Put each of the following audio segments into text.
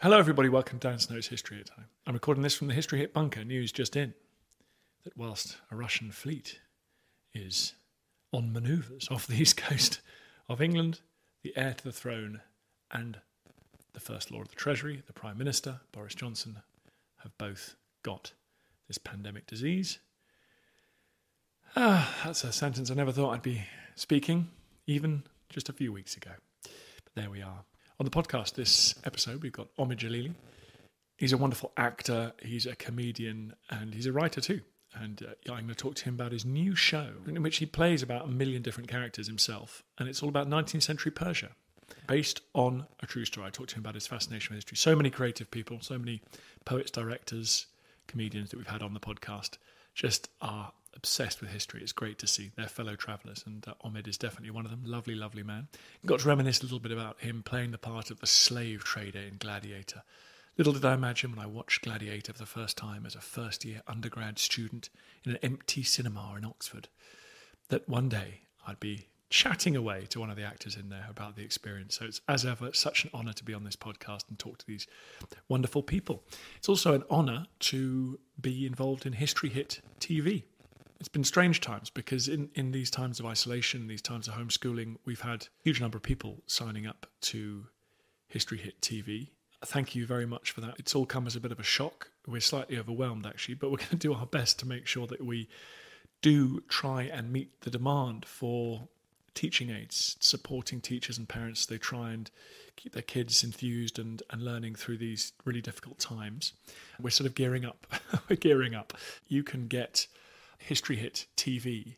Hello, everybody. Welcome to Dan Snow's History Time. I'm recording this from the History Hit bunker. News just in that whilst a Russian fleet is on manoeuvres off the east coast of England, the heir to the throne and the First Lord of the Treasury, the Prime Minister, Boris Johnson, have both got this pandemic disease. Ah, that's a sentence I never thought I'd be speaking, even just a few weeks ago. But there we are. On the podcast this episode, we've got Omid Djalili. He's a wonderful actor, he's a comedian, and he's a writer too. And uh, I'm going to talk to him about his new show, in which he plays about a million different characters himself. And it's all about 19th century Persia, based on a true story. I talked to him about his fascination with history. So many creative people, so many poets, directors, comedians that we've had on the podcast just are obsessed with history. It's great to see their fellow travellers, and uh, Omid is definitely one of them. Lovely, lovely man. Got to reminisce a little bit about him playing the part of the slave trader in Gladiator. Little did I imagine when I watched Gladiator for the first time as a first year undergrad student in an empty cinema in Oxford that one day I'd be chatting away to one of the actors in there about the experience. So it's, as ever, such an honour to be on this podcast and talk to these wonderful people. It's also an honour to be involved in History Hit TV it's been strange times because in, in these times of isolation, these times of homeschooling, we've had a huge number of people signing up to History Hit TV. Thank you very much for that. It's all come as a bit of a shock. We're slightly overwhelmed actually, but we're going to do our best to make sure that we do try and meet the demand for teaching aids, supporting teachers and parents. They try and keep their kids enthused and, and learning through these really difficult times. We're sort of gearing up. We're gearing up. You can get History Hit TV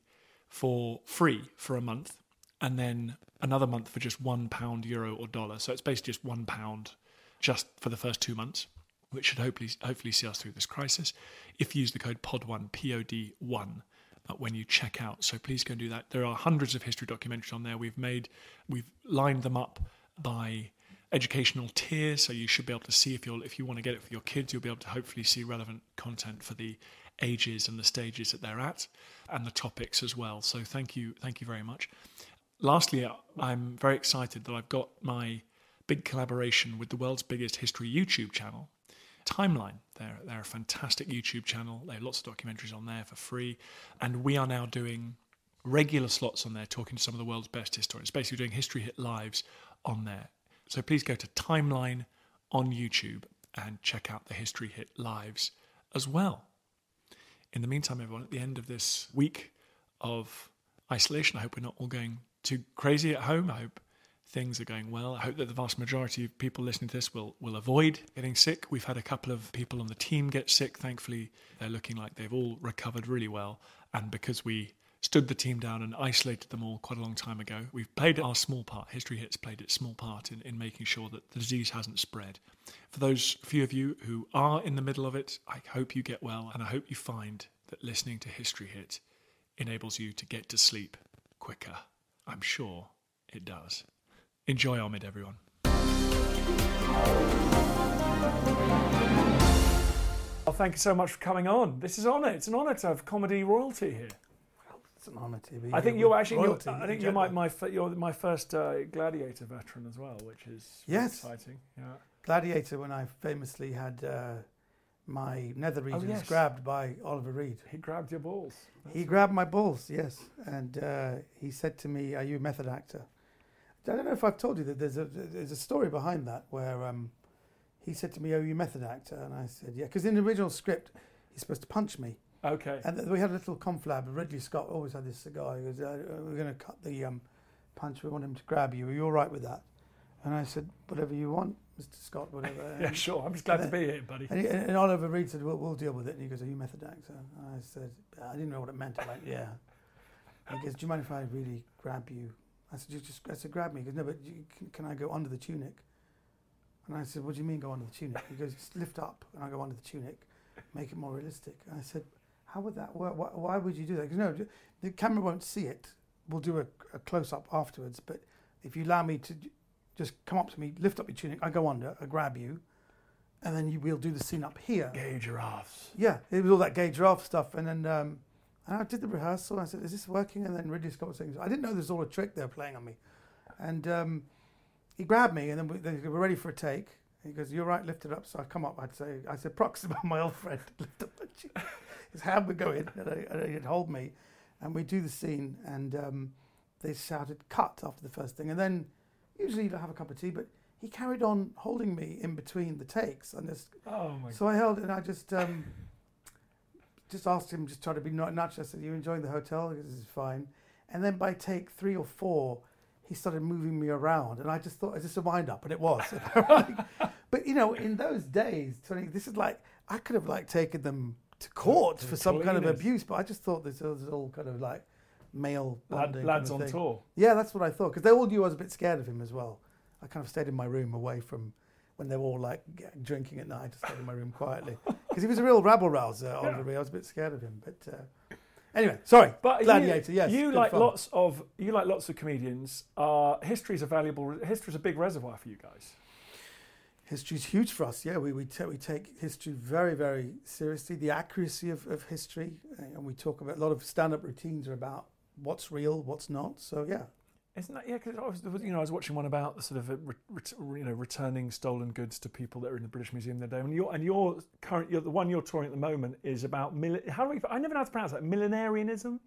for free for a month, and then another month for just one pound, euro, or dollar. So it's basically just one pound just for the first two months, which should hopefully hopefully see us through this crisis. If you use the code POD1, P O D 1, uh, when you check out. So please go and do that. There are hundreds of history documentaries on there. We've made, we've lined them up by educational tiers, so you should be able to see if you if you want to get it for your kids, you'll be able to hopefully see relevant content for the ages and the stages that they're at and the topics as well. So thank you, thank you very much. Lastly, I'm very excited that I've got my big collaboration with the world's biggest history YouTube channel, Timeline. They're, they're a fantastic YouTube channel. They have lots of documentaries on there for free. And we are now doing regular slots on there talking to some of the world's best historians, basically doing History Hit Lives on there. So please go to Timeline on YouTube and check out the History Hit Lives as well. In the meantime, everyone, at the end of this week of isolation, I hope we're not all going too crazy at home. I hope things are going well. I hope that the vast majority of people listening to this will, will avoid getting sick. We've had a couple of people on the team get sick. Thankfully, they're looking like they've all recovered really well. And because we stood the team down and isolated them all quite a long time ago, we've played our small part. History Hits played its small part in, in making sure that the disease hasn't spread. For those few of you who are in the middle of it, I hope you get well and I hope you find that listening to History Hit enables you to get to sleep quicker. I'm sure it does. Enjoy Omid, everyone. Well, thank you so much for coming on. This is an honour. It's an honour to have comedy royalty here. It's an honour to be. I think you're actually. You're, I think you're my, my you're my first uh, gladiator veteran as well, which is really Yes. exciting. Yeah. Gladiator when I famously had uh, my nether regions Oh, yes. grabbed by Oliver Reed. He grabbed your balls. He grabbed my balls, yes, and uh, he said to me, "Are you a method actor?" I don't know if I've told you that there's a there's a story behind that where um, he said to me, "Oh, you a method actor," and I said, "Yeah," because in the original script he's supposed to punch me, Okay. and we had a little conflab. Ridley Scott always had this cigar. He goes, uh, "We're going to cut the um, punch. We want him to grab you. Are you all right with that?" And I said, "Whatever you want, Mr. Scott. Whatever." yeah, sure. I'm just glad to be here, buddy. And, he, and Oliver Reed said, well, we'll deal with it. And he goes, are you method actor? And I said, I didn't know what it meant. I went, yeah. He goes, do you mind if I really grab you? I said, you just, I said, grab me. He goes, no, but you, can, can I go under the tunic? And I said, what do you mean go under the tunic? He goes, just lift up. And I go under the tunic, make it more realistic. And I said, how would that work? Why, why would you do that? Because no, the camera won't see it. We'll do a, a close-up afterwards. But if you allow me to just come up to me, lift up your tunic, I go under, I grab you, and then you, we'll do the scene up here. Gay giraffes. Yeah, it was all that gay giraffe stuff, and then um, and I did the rehearsal. And I said, "Is this working?" And then Ridley Scott was saying, "I didn't know this was all a trick they were playing on me." And um, he grabbed me, and then we, then we're ready for a take. He goes, "You're right, lift it up." So I come up. I'd say, "I said, Proximo, my old friend, lift up my chin." His hand would go in, and, I, and he'd hold me, and we'd do the scene, and um, they shouted "cut" after the first thing, and then usually you'd have a cup of tea, but he carried on holding me in between the takes, and this Oh my so I held and I just um, just asked him, just try to be not natural. I said, "You enjoying the hotel? This is fine." And then by take three or four, he started moving me around, and I just thought, "Is this a wind up?" And it was. but you know, in those days, Tony, this is like I could have like taken them to court To for some kind of abuse, but I just thought this was all kind of like male Lad, lads kind on of thing. tour. Yeah, that's what I thought because they all knew I was a bit scared of him as well. I kind of stayed in my room away from when they were all like drinking at night. I just stayed in my room quietly because he was a real rabble rouser. Oliver. I was a bit scared of him, but uh, anyway, sorry. But Gladiator, you, yes, you like fun. lots of you like lots of comedians. Uh, history's a valuable. History's a big reservoir for you guys. History's huge for us. Yeah, we we, ta we take history very very seriously. The accuracy of, of history, uh, and we talk about a lot of stand-up routines are about what's real, what's not. So yeah, Isn't that yeah? Because I was, you know, I was watching one about sort of uh, re, ret- you know returning stolen goods to people that are in the British Museum the day. And your and your current, you're, the one you're touring at the moment is about mili- how do we? I never know how to pronounce that. Millenarianism.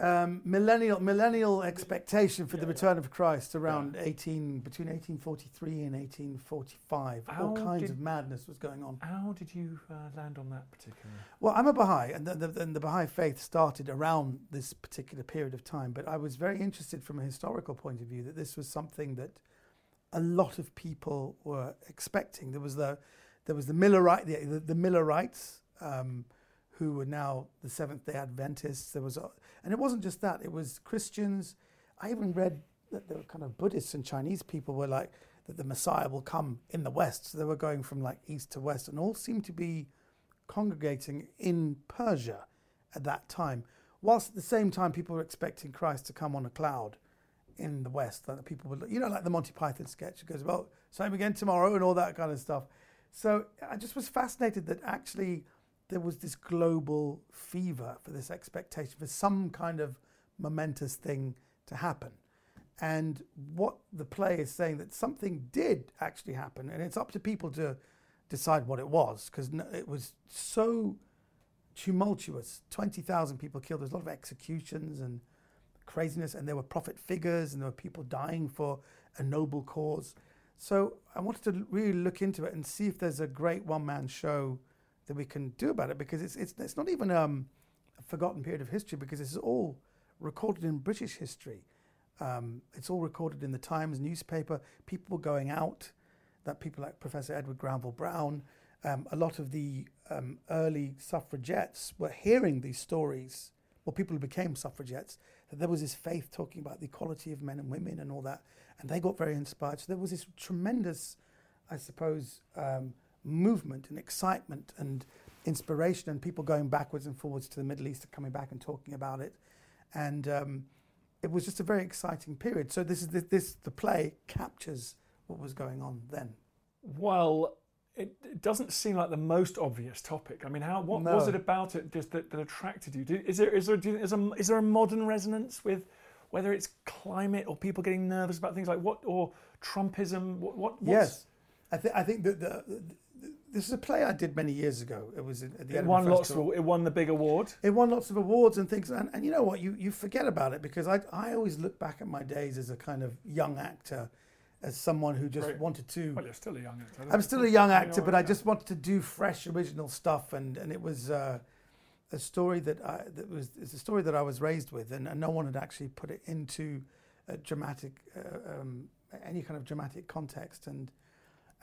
Um, millennial millennial expectation for the return of Christ around 18 between 1843 and 1845. How All kinds of madness was going on. How did you uh, land on that particular? Well, I'm a Baha'i, and the, the, and the Baha'i faith started around this particular period of time. But I was very interested from a historical point of view that this was something that a lot of people were expecting. There was the there was the Millerite the, the, the Millerites um, who were now the Seventh Day Adventists. There was a, and it wasn't just that; it was Christians. I even read that there were kind of Buddhists and Chinese people were like that the Messiah will come in the West. So they were going from like east to west, and all seemed to be congregating in Persia at that time, whilst at the same time people were expecting Christ to come on a cloud in the West. Like people would, you know, like the Monty Python sketch. It goes, well, same again tomorrow, and all that kind of stuff. So I just was fascinated that actually there was this global fever for this expectation for some kind of momentous thing to happen. And what the play is saying that something did actually happen, and it's up to people to decide what it was because it was so tumultuous 20,000 people killed. There's a lot of executions and craziness, and there were prophet figures, and there were people dying for a noble cause. So I wanted to really look into it and see if there's a great one man show that we can do about it because it's, it's, it's not even um, a forgotten period of history because it's all recorded in British history. Um, it's all recorded in the Times newspaper. People were going out, that people like Professor Edward Granville Browne, um, a lot of the um, early suffragettes were hearing these stories, well, people who became suffragettes, that there was this faith talking about the equality of men and women and all that, and they got very inspired. So there was this tremendous, I suppose, um, movement and excitement and inspiration, and people going backwards and forwards to the Middle East and coming back and talking about it, and um, it was just a very exciting period. So this is the, this the play captures what was going on then. Well, it, it doesn't seem like the most obvious topic. I mean, how what was it about it just that, that attracted you? Do, is there is there do there's a is there a modern resonance with whether it's climate or people getting nervous about things like what or Trumpism? What what Yes, I think I think that the this is a play I did many years ago. It was at the It won lots of. It won the big award. It won lots of awards and things, and, and you know what? You you forget about it because I I always look back at my days as a kind of young actor, as someone who just Right. wanted to. Well, you're still a young actor. I'm still a young actor, but I just wanted to do fresh, original stuff, and and it was uh, a story that I that was it's a story that I was raised with, and, and no one had actually put it into a dramatic uh, um, any kind of dramatic context, and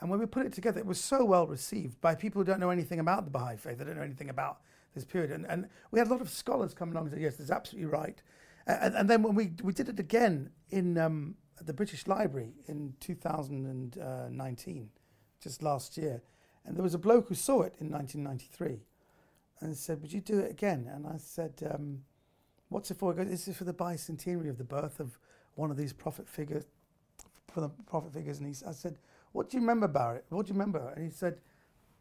and when we put it together, it was so well received by people who don't know anything about the Baha'i faith. They don't know anything about this period, and and we had a lot of scholars come along and say, yes, that's absolutely right, and, and then when we we did it again in um, the British Library in 2019 just last year. And there was a bloke who saw it in 1993 and said, Would you do it again? And I said, um, What's it for? Goes, This is for the bicentenary of the birth of one of these prophet figures. For the prophet figures, and he, I said, "What do you remember about it? What do you remember?" And he said,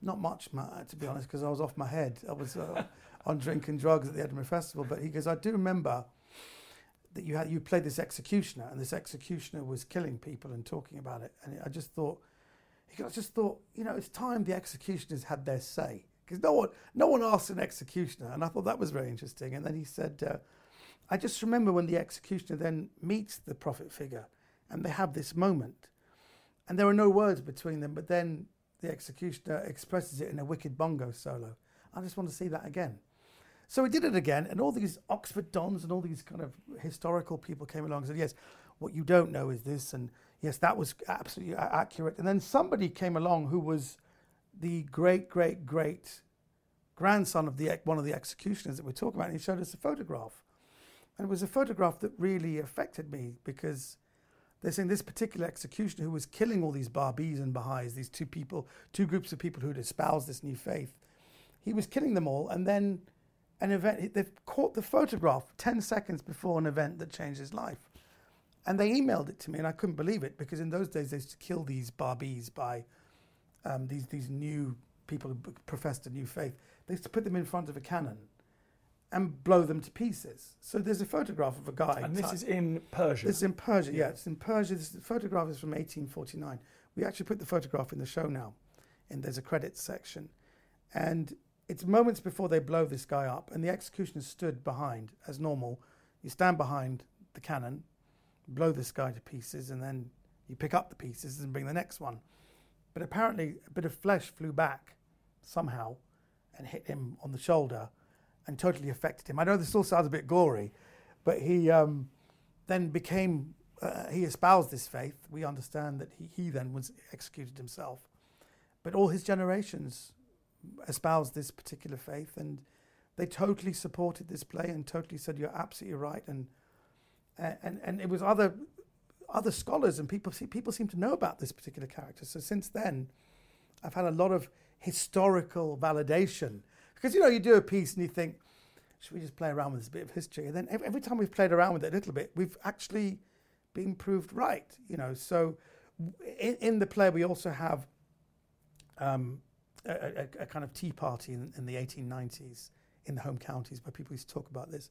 "Not much, Matt, to be honest, because I was off my head. I was uh, on drinking drugs at the Edinburgh Festival." But he goes, "I do remember that you had you played this executioner, and this executioner was killing people and talking about it. And I just thought, he goes, I just thought, you know, it's time the executioners had their say because no one, no one asked an executioner, and I thought that was very interesting. And then he said, uh, I just remember when the executioner then meets the prophet figure, and they have this moment, and there are no words between them, but then the executioner expresses it in a wicked bongo solo. I just want to see that again. So we did it again, and all these Oxford dons and all these kind of historical people came along and said, "Yes, what you don't know is this," and yes, that was absolutely accurate. And then somebody came along who was the great, great, great grandson of the one of the executioners that we're talking about, and he showed us a photograph, and it was a photograph that really affected me because they're saying this particular executioner who was killing all these Babis and Baha'is, these two people, two groups of people who'd espoused this new faith, he was killing them all, and then an event, they've caught the photograph 10 seconds before an event that changed his life. And they emailed it to me, and I couldn't believe it because in those days they used to kill these Babis by um, these, these new people who professed a new faith. They used to put them in front of a cannon and blow them to pieces. So there's a photograph of a guy. And this ti- is in Persia. this is in Persia, yeah. It's in Persia. This photograph is from 1849. We actually put the photograph in the show now, and there's a credits section. And it's moments before they blow this guy up, and the executioner stood behind as normal. You stand behind the cannon, blow this guy to pieces, and then you pick up the pieces and bring the next one. But apparently, a bit of flesh flew back somehow and hit him on the shoulder and totally affected him. I know this all sounds a bit gory, but he um, then became, uh, he espoused this faith. We understand that he, he then was executed himself. But all his generations espoused this particular faith and they totally supported this play and totally said, You're absolutely right. And, and, and it was other, other scholars and people, see- people seem to know about this particular character. So since then, I've had a lot of historical validation. Because, you know, you do a piece and you think, should we just play around with this bit of history? And then every time we've played around with it a little bit, we've actually been proved right, you know. So in, in the play, we also have um, a, a, a kind of tea party in, in the 1890s in the home counties where people used to talk about this.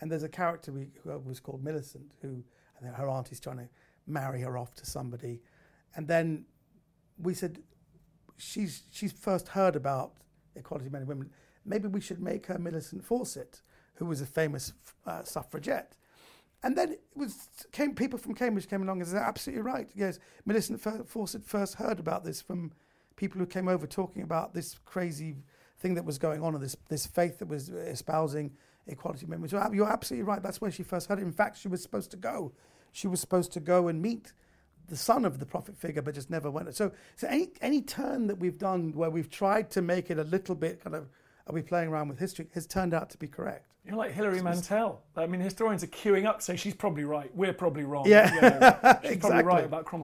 And there's a character we, who was called Millicent, who her auntie's trying to marry her off to somebody. And then we said, she's, she's first heard about equality of men and women. Maybe we should make her Millicent Fawcett, who was a famous uh, suffragette. And then it was came people from Cambridge came along and said, absolutely right. Yes, Millicent Fa- Fawcett first heard about this from people who came over talking about this crazy thing that was going on and this this faith that was espousing equality. So you're absolutely right. That's where she first heard it. In fact, she was supposed to go. She was supposed to go and meet the son of the prophet figure, but just never went. So, so any any turn that we've done where we've tried to make it a little bit kind of are we playing around with history has turned out to be correct. You're like Hilary Mantel. I mean, historians are queuing up, saying she's probably right. We're probably wrong. Yeah. Know, she's probably Exactly. right about Cromwell.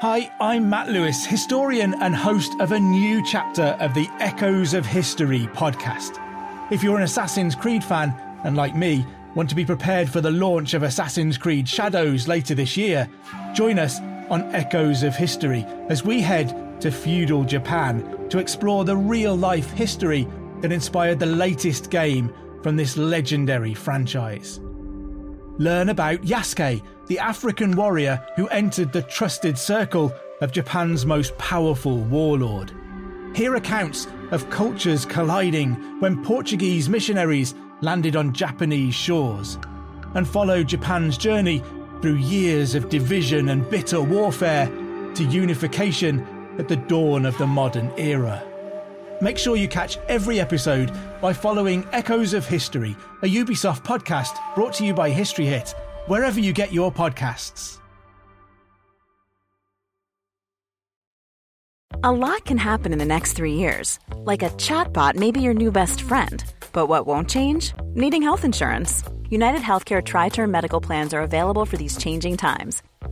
Hi, I'm Matt Lewis, historian and host of a new chapter of the Echoes of History podcast. If you're an Assassin's Creed fan, and like me, want to be prepared for the launch of Assassin's Creed Shadows later this year, join us on Echoes of History as we head to feudal Japan to explore the real life history that inspired the latest game from this legendary franchise. Learn about Yasuke, the African warrior who entered the trusted circle of Japan's most powerful warlord. Hear accounts of cultures colliding when Portuguese missionaries landed on Japanese shores, and follow Japan's journey through years of division and bitter warfare to unification at the dawn of the modern era. Make sure you catch every episode by following Echoes of History, a Ubisoft podcast brought to you by History Hit, wherever you get your podcasts. A lot can happen in the next three years. Like a chatbot may be your new best friend. But what won't change? Needing health insurance. United Healthcare Tri Term Medical Plans are available for these changing times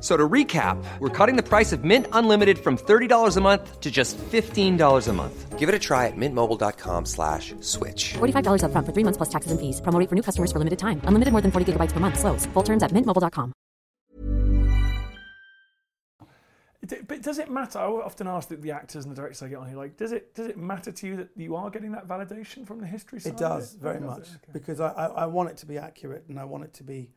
So to recap, we're cutting the price of Mint Unlimited from $30 a month to just $15 a month. Give it a try at mintmobile.com slash switch. $45 up front for three months plus taxes and fees. Promo rate for new customers for limited time. Unlimited more than 40 gigabytes per month. Slows. Full terms at mintmobile.com. But does it matter? I often ask the, the actors and the directors I get on here, like, does it does it matter to you that you are getting that validation from the history side? It does of very does much? Okay. because I, I, I want it to be accurate and I want it to be.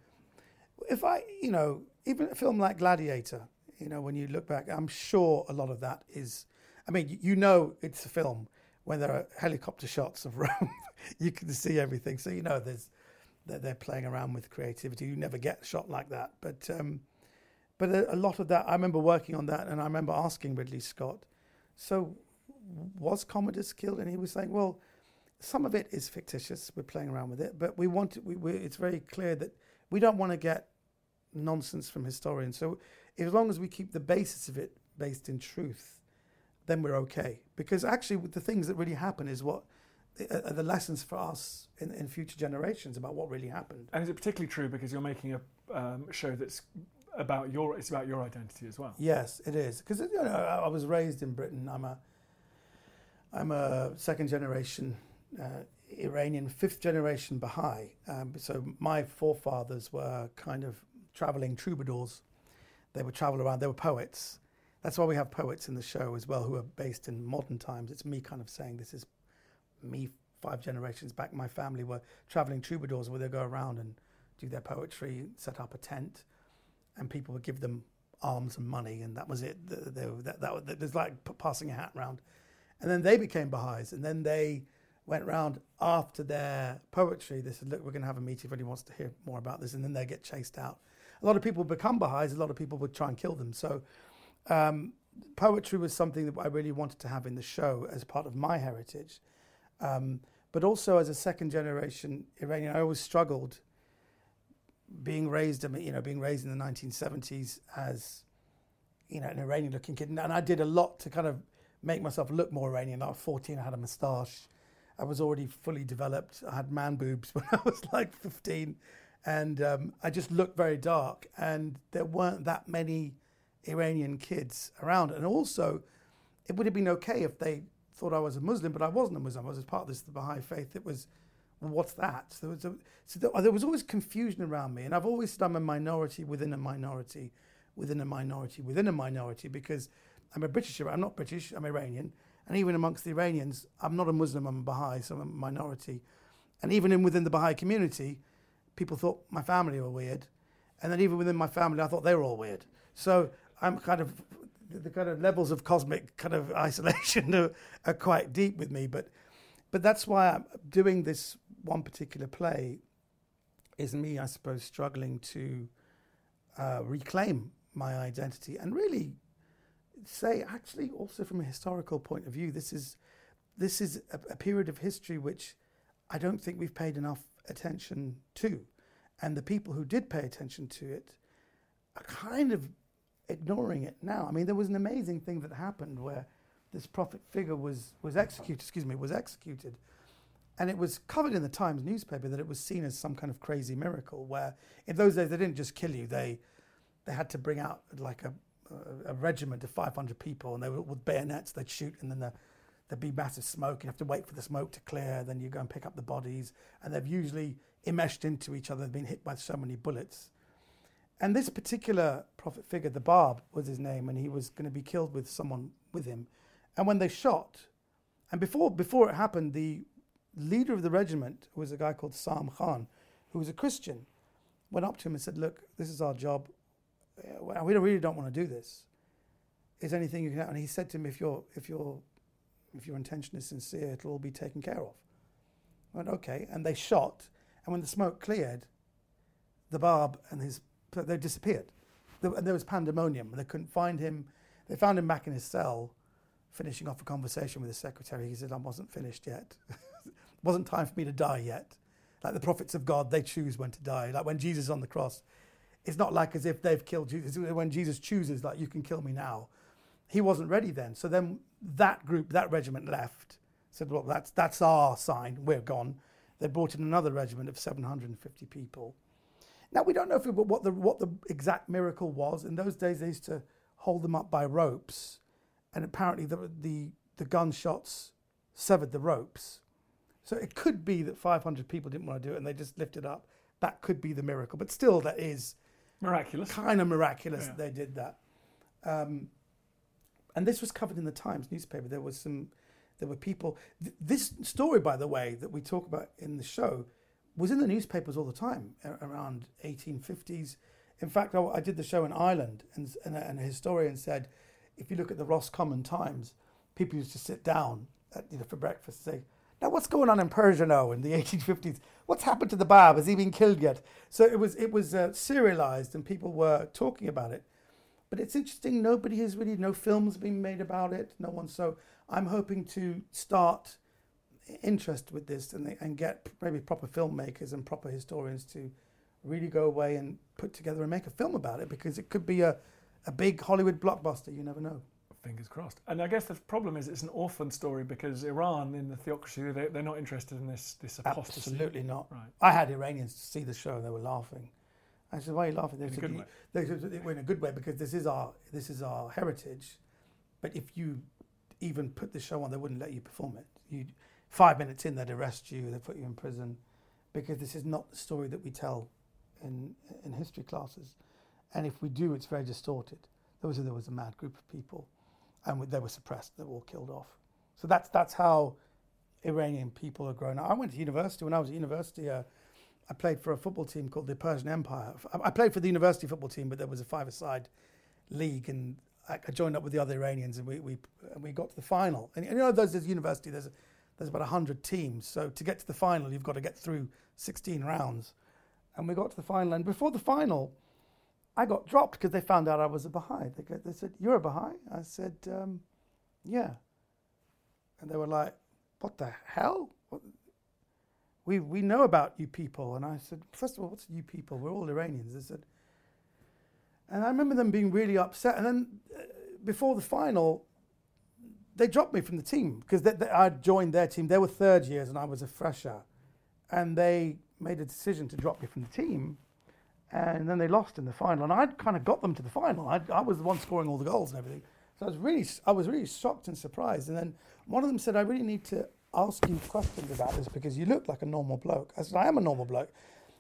If I, you know, even a film like Gladiator, you know, when you look back, I'm sure a lot of that is. I mean, you- know, it's a film when there are helicopter shots of Rome. you can see everything, so you know there's they're, they're playing around with creativity. You never get a shot like that, but um, but a, a lot of that. I remember working on that, and I remember asking Ridley Scott, so was Commodus killed? And he was saying, well, some of it is fictitious. We're playing around with it, but we want to, we, we, it's very clear that we don't want to get nonsense from historians. So as long as we keep the basis of it based in truth, then we're okay. Because actually, the things that really happen is what uh, are the lessons for us in, in future generations about what really happened. And is it particularly true because you're making a um, show that's about your it's about your identity as well? Yes, it is. Because you know, I I was raised in Britain. I'm a I'm a second generation uh, Iranian, fifth generation Baha'i. Um, so my forefathers were kind of traveling troubadours. They would travel around. They were poets. That's why we have poets in the show as well, who are based in modern times. It's me kind of saying this is me five generations back. My family were traveling troubadours where they go around and do their poetry, set up a tent, and people would give them alms and money, and that was it. There's like p- passing a hat round. And then they became Baha'is, and then they went round after their poetry. They said, Look, we're going to have a meeting if anyone wants to hear more about this. And then they get chased out. A lot of people become Baha'is, a lot of people would try and kill them. So um, poetry was something that I really wanted to have in the show as part of my heritage. Um, but also as a second generation Iranian, I always struggled being raised, you know, being raised in the 1970s as, you know, an Iranian looking kid. And I did a lot to kind of make myself look more Iranian. I was 14, I had a moustache. I was already fully developed. I had man boobs when I was like 15. And um, I just looked very dark. And there weren't that many Iranian kids around. And also, it would have been okay if they thought I was a Muslim, but I wasn't a Muslim. I was part of this the Baha'i faith. It was, well, what's that? So, there was a, so there, was always confusion around me, and I've always said I'm a minority within a minority, within a minority within a minority because I'm a British. I'm not British. I'm Iranian, and even amongst the Iranians, I'm not a Muslim. I'm a Baha'i, so I'm a minority. And even in within the Baha'i community, people thought my family were weird, and then even within my family, I thought they were all weird. So I'm kind of the, kind of levels of cosmic kind of isolation are, are quite deep with me. But but that's why I'm doing this one particular play. Is me, I suppose, struggling to uh, reclaim my identity and really say, actually, also from a historical point of view, this is this is a, a period of history which I don't think we've paid enough attention to, and the people who did pay attention to it are kind of ignoring it now. I mean, there was an amazing thing that happened where this prophet figure was was executed. Excuse me, was executed, And it was covered in the Times newspaper that it was seen as some kind of crazy miracle. Where in those days they didn't just kill you; they they had to bring out like a a, regiment of 500 people, and they were with bayonets. They'd shoot, and then the, there'd be massive smoke. You have to wait for the smoke to clear. Then you go and pick up the bodies, and they've usually enmeshed into each other. They've been hit by so many bullets. And this particular prophet figure, the Bab was his name, and he was going to be killed with someone with him. And when they shot, and before before it happened, the leader of the regiment, who was a guy called Sam Khan, who was a Christian, went up to him and said, "Look, this is our job. We really don't want to do this. Is anything you can?" And he said to him, "If your if your if your intention is sincere, it'll all be taken care of." I went, "Okay." And they shot, and when the smoke cleared, the Bab and his they disappeared. And there was pandemonium. They couldn't find him. They found him back in his cell, finishing off a conversation with his secretary. He said, "I wasn't finished yet. it wasn't time for me to die yet." Like the prophets of God, they choose when to die. Like when Jesus is on the cross, it's not like as if they've killed Jesus. When Jesus chooses, like you can kill me now, he wasn't ready then. So then that group, that regiment left. Said, "Well, that's that's our sign. We're gone." They brought in another regiment of 750 people. Now we don't know if it, what the what the exact miracle was. In those days, they used to hold them up by ropes, and apparently the the, the gunshots severed the ropes. So it could be that 500 people didn't want to do it, and they just lifted up. That could be the miracle, but still, that is Miraculous. kind of miraculous Yeah. that they did that. Um, and this was covered in the Times newspaper. There was some, there were people. Th- this story, by the way, that we talk about in the show, was in the newspapers all the time around 1850s. In fact, I, I did the show in Ireland, and, and, a, and a historian said, if you look at the Roscommon Times, people used to sit down at, you know, for breakfast and say, now what's going on in Persia now in the 1850s? What's happened to the Bab? Has he been killed yet? So it was it was uh, serialized, and people were talking about it. But it's interesting. Nobody has really no films been made about it. No one. So I'm hoping to start interest with this and and get maybe proper filmmakers and proper historians to really go away and put together and make a film about it because it could be a a big Hollywood blockbuster. You never know. Fingers crossed. And I guess the problem is it's an orphan story because Iran, in the theocracy, they, they're not interested in this this apostasy. Absolutely not. Right. I had Iranians see the show and they were laughing. I said, "Why are you laughing?" They In a said, good "You- way. They "In a good way because this is our this is our heritage." But if you even put the show on, they wouldn't let you perform it. You five minutes in, they'd arrest you. They'd put you in prison because this is not the story that we tell in in history classes. And if we do, it's very distorted. There was a, there was a mad group of people, and they were suppressed. They were all killed off. So that's that's how Iranian people are grown up. I went to university when I was at university. Uh, I played for a football team called the Persian Empire. I played for the university football team, but there was a five-a-side league, and I joined up with the other Iranians, and we we and we got to the final. And you know, those there's university. There's there's about hundred teams, so to get to the final, you've got to get through 16 rounds. And we got to the final, and before the final, I got dropped because they found out I was a Baha'i. They, they said, "You're a Baha'i?" I said, um, "Yeah." And they were like, "What the hell? What? We we know about you people." And I said, first of all, what's you people? We're all Iranians." They said, and I remember them being really upset. And then uh, before the final, they dropped me from the team because I'd joined their team. They were third years and I was a fresher, and they made a decision to drop me from the team. And then they lost in the final, and I'd kind of got them to the final. I, I was the one scoring all the goals and everything. So I was really, I was really shocked and surprised. And then one of them said, "I really need to ask you questions about this because you look like a normal bloke." I said, "I am a normal bloke."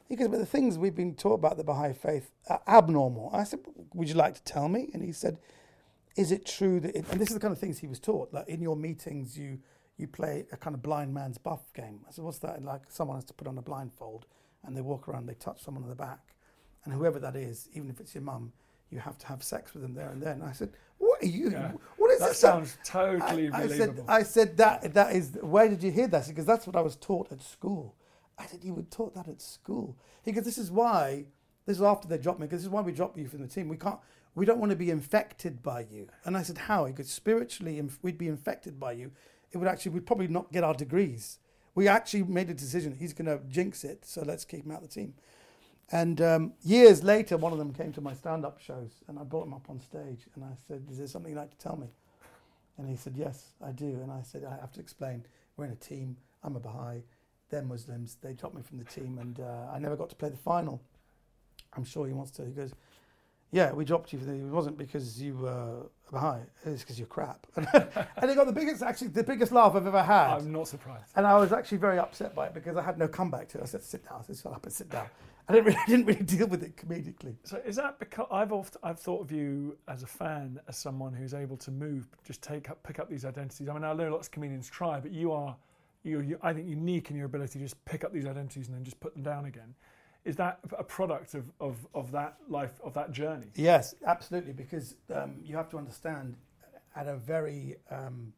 He goes, "But the things we've been taught about the Baha'i faith are abnormal." I said, "Would you like to tell me?" And he said, "Is it true that?" It, and this is the kind of things he was taught. Like in your meetings, you you play a kind of blind man's buff game. I said, "What's that?" Like someone has to put on a blindfold, and they walk around, they touch someone on the back, and whoever that is, even if it's your mum, you have to have sex with them there and then. I said, "What are you? Yeah. What is That this?" sounds totally I, I said. I said that that is. Where did you hear that? Because that's what I was taught at school. I said, "You were taught that at school." He goes, "This is why." This is after they dropped me. Because this is why we drop you from the team. We can't. We don't want to be infected by you. And I said, "How?" He goes, "Spiritually, we'd be infected by you. It would actually. We'd probably not get our degrees. We actually made a decision. He's going to jinx it. So let's keep him out of the team." And um, years later, one of them came to my stand-up shows, and I brought him up on stage, and I said, "Is there something you'd like to tell me?" And he said, "Yes, I do." And I said, "I have to explain. We're in a team. I'm a Baha'i, they're Muslims. They dropped me from the team, and uh, I never got to play the final. I'm sure he wants to. He goes, "Yeah, we dropped you. It wasn't because you were Baha'i. It's because you're crap." and he got the biggest, actually, the biggest laugh I've ever had. I'm not surprised. And I was actually very upset by it because I had no comeback to it. I said, "Sit down." I said, "Shut up and sit down." I didn't really, didn't really deal with it comedically. So is that because I've oft, I've thought of you as a fan as someone who's able to move, just take up, pick up these identities. I mean, I know lots of comedians try, but you are, you're, you I think, unique in your ability to just pick up these identities and then just put them down again. Is that a product of, of, of that life, of that journey? Yes, absolutely. Because um, you have to understand, at a very um,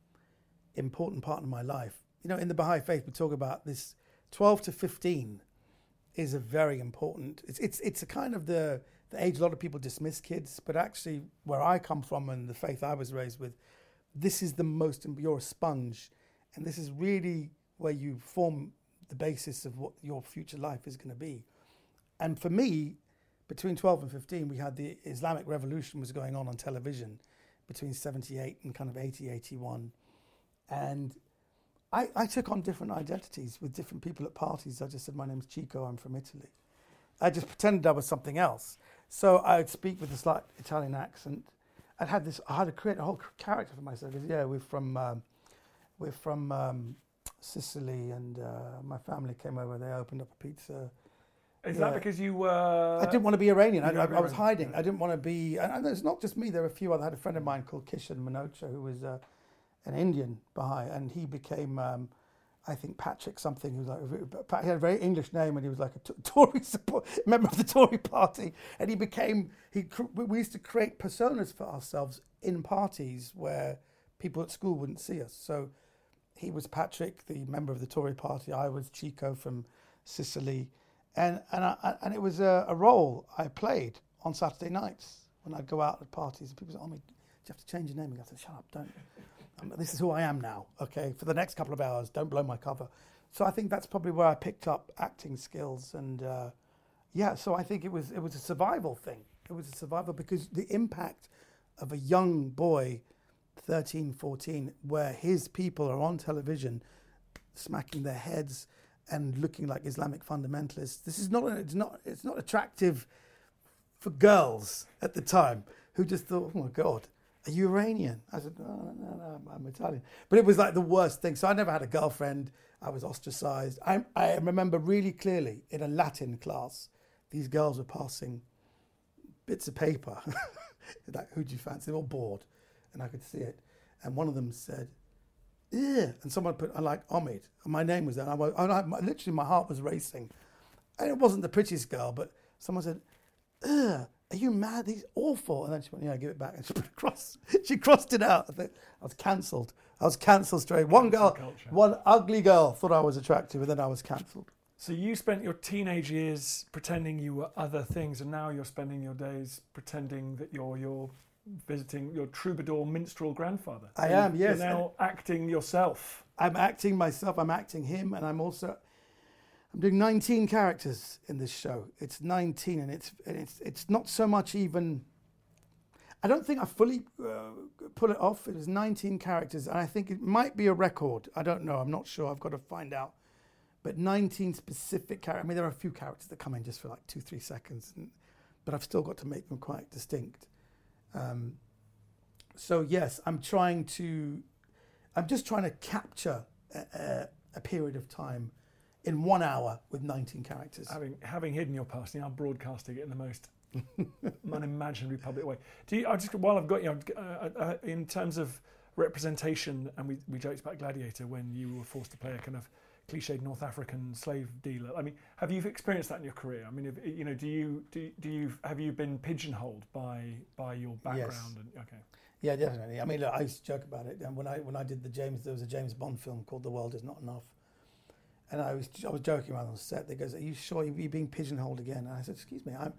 important part of my life, you know, in the Baha'i faith, we talk about this 12 to 15 is a very important. It's it's it's a kind of the the age a lot of people dismiss kids, but actually where I come from and the faith I was raised with, this is the most. You're a sponge, and this is really where you form the basis of what your future life is going to be. And for me, between 12 and 15, we had the Islamic Revolution was going on on television between 78 and kind of 80, 81. And I, I took on different identities with different people at parties. I just said, My name's Chico, I'm from Italy. I just pretended I was something else. So I would speak with a slight Italian accent. I'd had this. I had to create a whole character for myself. Yeah, we're from um, we're from um, Sicily, and uh, my family came over. They opened up a pizza. Is Yeah. that because you were? I didn't want to be Iranian. I, I, I was hiding. yeah. I didn't want to be. And and it's not just me. There were a few other. I had a friend of mine called Kishan Manocha, who was uh, an Indian Baha'i, and he became, um, I think, Patrick something. He was like he had a very English name, and he was like a Tory support, member of the Tory party. And he became. He we used to create personas for ourselves in parties where people at school wouldn't see us. So he was Patrick, the member of the Tory party. I was Chico from Sicily, and and I, and it was a, a role I played on Saturday nights when I'd go out at parties and people said, "Oh, me, do you have to change your name?" And I said, "Shut up, don't. This is who I am now. Okay, for the next couple of hours, don't blow my cover." So I think that's probably where I picked up acting skills, and uh, yeah. So I think it was it was a survival thing. It was a survival because the impact of a young boy 13, 14, where his people are on television smacking their heads and looking like Islamic fundamentalists. This is not, it's not, it's not attractive for girls at the time who just thought, oh my God, are you Iranian? I said, no, no, no, no, I'm Italian. But it was like the worst thing. So I never had a girlfriend. I was ostracized. I, I remember really clearly in a Latin class, these girls were passing bits of paper. like, who do you fancy? They were bored. And I could see it. And one of them said, yeah. And someone put, I like Omid. And my name was there. And I, was, and I, literally, my heart was racing. And it wasn't the prettiest girl, but someone said, Ugh, are you mad? He's awful. And then she went, yeah, give it back. And she put it across. She crossed it out. I, think, I was cancelled. I was cancelled straight. One girl, culture. one ugly girl thought I was attractive, and then I was cancelled. So you spent your teenage years pretending you were other things, and now you're spending your days pretending that you're you're visiting your troubadour minstrel grandfather. I am, yes. You're now acting yourself. I'm acting myself, I'm acting him, and I'm also I'm doing 19 characters in this show. It's 19, and it's and it's it's not so much even. I don't think I fully uh, pull it off. It was 19 characters, and I think it might be a record. I don't know. I'm not sure. I've got to find out. But 19 specific characters. I mean, there are a few characters that come in just for like two, three seconds, and, but I've still got to make them quite distinct. Um, so yes, I'm trying to. I'm just trying to capture a, a, a period of time in one hour with 19 characters. Having having hidden your past, now broadcasting it in the most unimaginably public way. Do you? I just while I've got you, uh, uh, in terms of representation, and we we joked about Gladiator when you were forced to play a kind of cliched North African slave dealer. I mean, have you experienced that in your career? I mean, if, you know, do you do do you have you been pigeonholed by by your background? And okay, Yeah, definitely. I mean, look, I used to joke about it. And when I when I did the James, there was a James Bond film called The World Is Not Enough, and I was I was joking around on set. They goes, "Are you sure you're being pigeonholed again?" And I said, "Excuse me, I'm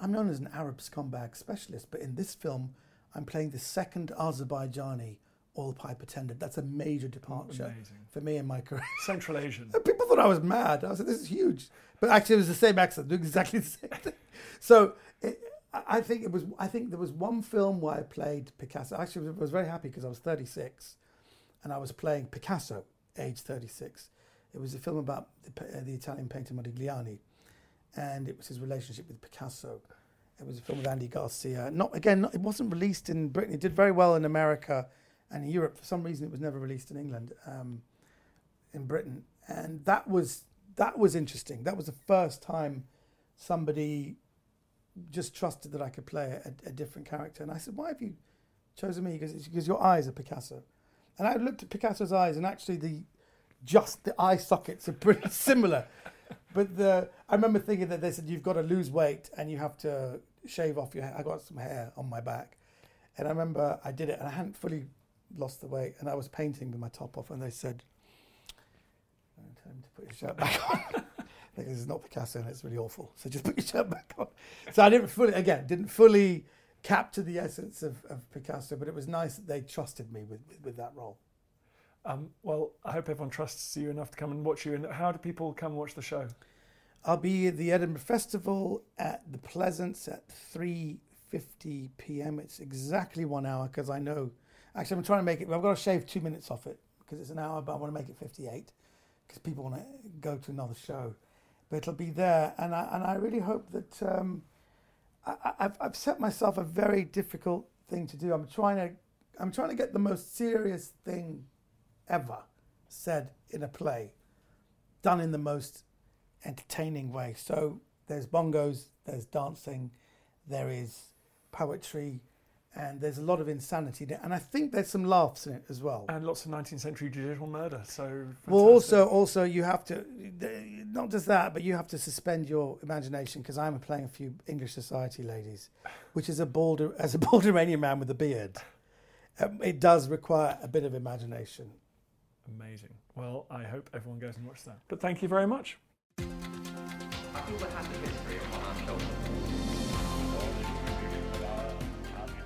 I'm known as an Arab scumbag specialist, but in this film, I'm playing the second Azerbaijani oil pipe attendant. That's a major departure Amazing. for me in my career." Central Asian. People thought I was mad. I said, "This is huge," but actually, it was the same accent, doing exactly the same thing. So, it, I I think it was. I think there was one film where I played Picasso. Actually, I was very happy because I was 36, and I was playing Picasso, age 36. It was a film about the, uh, the Italian painter Modigliani, and it was his relationship with Picasso. It was a film with Andy Garcia. Not again, not, it wasn't released in Britain. It did very well in America and Europe. For some reason, it was never released in England, um, in Britain, and that was that was interesting. That was the first time somebody just trusted that I could play a, a different character. And I said, "Why have you chosen me?" Because because your eyes are Picasso. And I looked at Picasso's eyes, and actually the just the eye sockets are pretty similar. But the I remember thinking that they said you've got to lose weight and you have to shave off your hair. I got some hair on my back, and I remember I did it, and I hadn't fully lost the weight, and I was painting with my top off, and they said, "Time to put your shirt back on." Like, this is not Picasso, and it's really awful. So just put your shirt back on. So I didn't fully, again, didn't fully capture the essence of, of Picasso, but it was nice that they trusted me with, with, with that role. Um, well, I hope everyone trusts you enough to come and watch you. And how do people come watch the show? I'll be at the Edinburgh Festival at the Pleasance at 3.50 p.m. It's exactly one hour because I know, actually I'm trying to make it, I've got to shave two minutes off it because it's an hour, but I want to make it 58 because people want to go to another show. But it'll be there, and I, and I really hope that um, I, I've, I've set myself a very difficult thing to do. I'm trying to, I'm trying to get the most serious thing ever said in a play, done in the most entertaining way. So there's bongos, there's dancing, there is poetry, and there's a lot of insanity in it. And I think there's some laughs in it as well. And lots of 19th century judicial murder. So Well, also, also you have to not just that, but you have to suspend your imagination because I'm playing a few English society ladies, which is a balder as a bald Iranian man with a beard. Um, it does require a bit of imagination. Amazing. Well, I hope everyone goes and watches that. But thank you very much. I